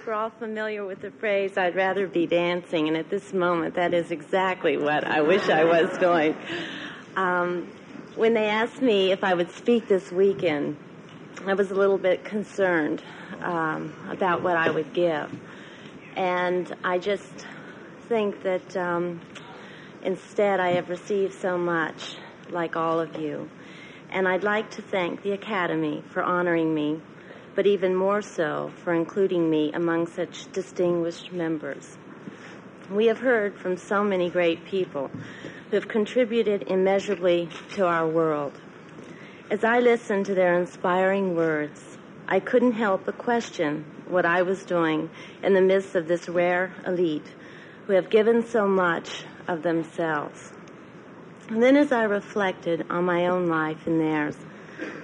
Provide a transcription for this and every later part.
think we're all familiar with the phrase, I'd rather be dancing, and at this moment, that is exactly what I wish I was doing. Um, when they asked me if I would speak this weekend, I was a little bit concerned um, about what I would give. And I just think that um, instead I have received so much, like all of you. And I'd like to thank the Academy for honoring me but even more so for including me among such distinguished members. We have heard from so many great people who have contributed immeasurably to our world. As I listened to their inspiring words, I couldn't help but question what I was doing in the midst of this rare elite who have given so much of themselves. And then, as I reflected on my own life and theirs,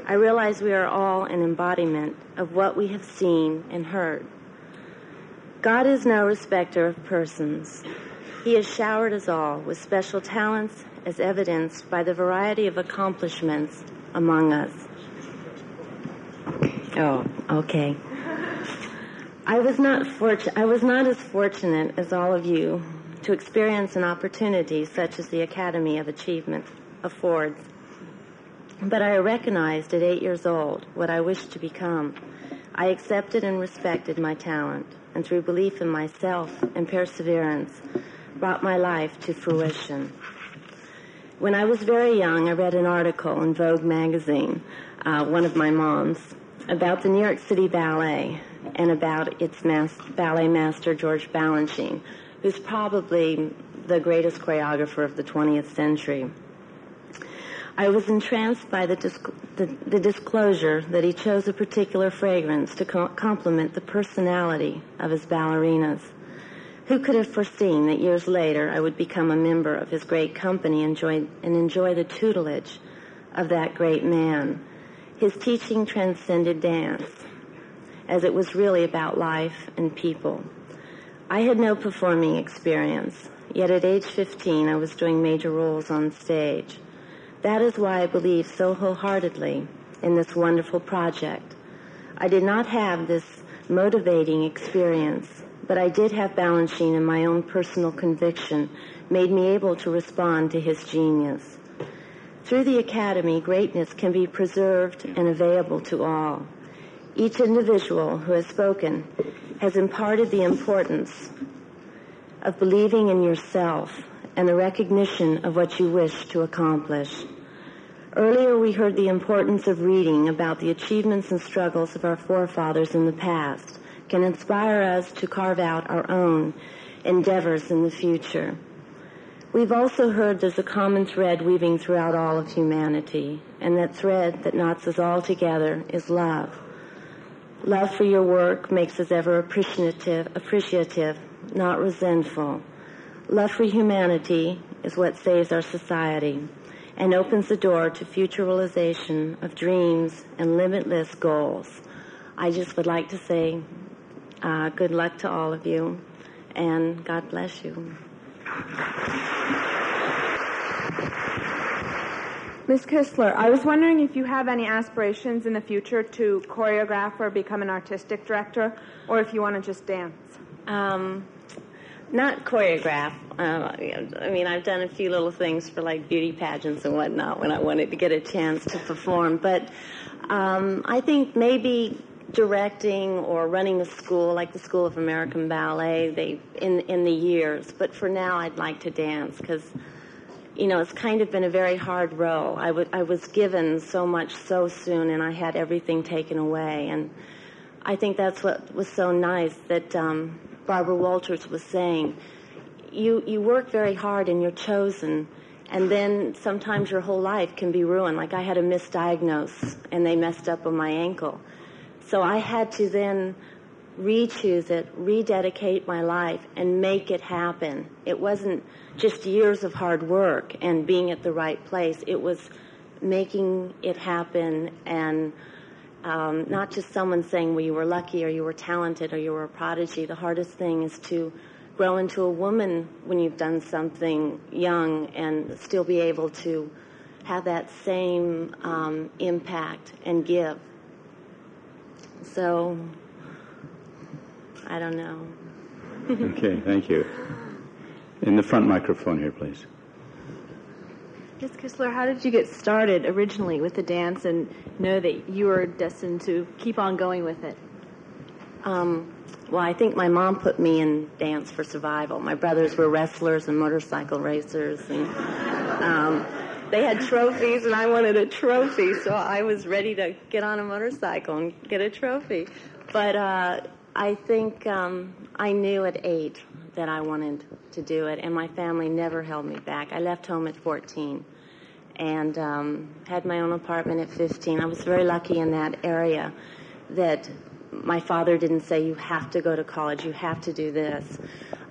I realize we are all an embodiment of what we have seen and heard. God is no respecter of persons. He has showered us all with special talents as evidenced by the variety of accomplishments among us. Oh, okay. I was not fortunate. I was not as fortunate as all of you to experience an opportunity such as the Academy of Achievement affords. But I recognized at eight years old what I wished to become. I accepted and respected my talent, and through belief in myself and perseverance, brought my life to fruition. When I was very young, I read an article in Vogue magazine, uh, one of my mom's, about the New York City Ballet and about its mas- ballet master, George Balanchine, who's probably the greatest choreographer of the 20th century. I was entranced by the, disc- the, the, disclosure that he chose a particular fragrance to co- complement the personality of his ballerinas. Who could have foreseen that years later I would become a member of his great company enjoy, and enjoy the tutelage of that great man? His teaching transcended dance, as it was really about life and people. I had no performing experience, yet at age 15 I was doing major roles on stage. That is why I believe so wholeheartedly in this wonderful project. I did not have this motivating experience, but I did have Balanchine and my own personal conviction made me able to respond to his genius. Through the Academy, greatness can be preserved and available to all. Each individual who has spoken has imparted the importance of believing in yourself and the recognition of what you wish to accomplish. Earlier we heard the importance of reading about the achievements and struggles of our forefathers in the past can inspire us to carve out our own endeavors in the future. We've also heard there's a common thread weaving throughout all of humanity, and that thread that knots us all together is love. Love for your work makes us ever appreciative, appreciative, not resentful. Love for humanity is what saves our society and opens the door to future realization of dreams and limitless goals. I just would like to say uh, good luck to all of you, and God bless you. Ms. Kistler, I was wondering if you have any aspirations in the future to choreograph or become an artistic director, or if you want to just dance. Um, not choreograph. Uh, I mean, I've done a few little things for like beauty pageants and whatnot when I wanted to get a chance to perform. But um, I think maybe directing or running a school like the School of American Ballet, they in in the years. But for now, I'd like to dance because. You know, it's kind of been a very hard row. I, w- I was given so much so soon, and I had everything taken away. And I think that's what was so nice that um, Barbara Walters was saying, you, you work very hard and you're chosen, and then sometimes your whole life can be ruined. Like I had a misdiagnose and they messed up on my ankle. So I had to then re-choose it, rededicate my life, and make it happen. It wasn't just years of hard work and being at the right place. It was making it happen and um, not just someone saying, well, you were lucky or you were talented or you were a prodigy. The hardest thing is to grow into a woman when you've done something young and still be able to have that same um, impact and give. So I don't know. Okay, thank you. In the front microphone here, please. Ms. Kistler, how did you get started originally with the dance and know that you were destined to keep on going with it? Um, well, I think my mom put me in dance for survival. My brothers were wrestlers and motorcycle racers, and um, they had trophies, and I wanted a trophy, so I was ready to get on a motorcycle and get a trophy. But uh, I think um, I knew at eight that I wanted to do it, and my family never held me back. I left home at 14 and um, had my own apartment at 15. I was very lucky in that area that my father didn't say, You have to go to college, you have to do this.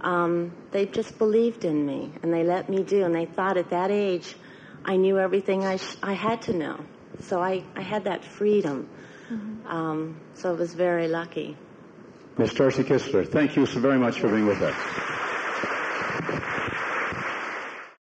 Um, they just believed in me, and they let me do, and they thought at that age I knew everything I, sh- I had to know. So I, I had that freedom. Mm-hmm. Um, so I was very lucky. Ms. Darci Kistler, thank you so very much for being with us.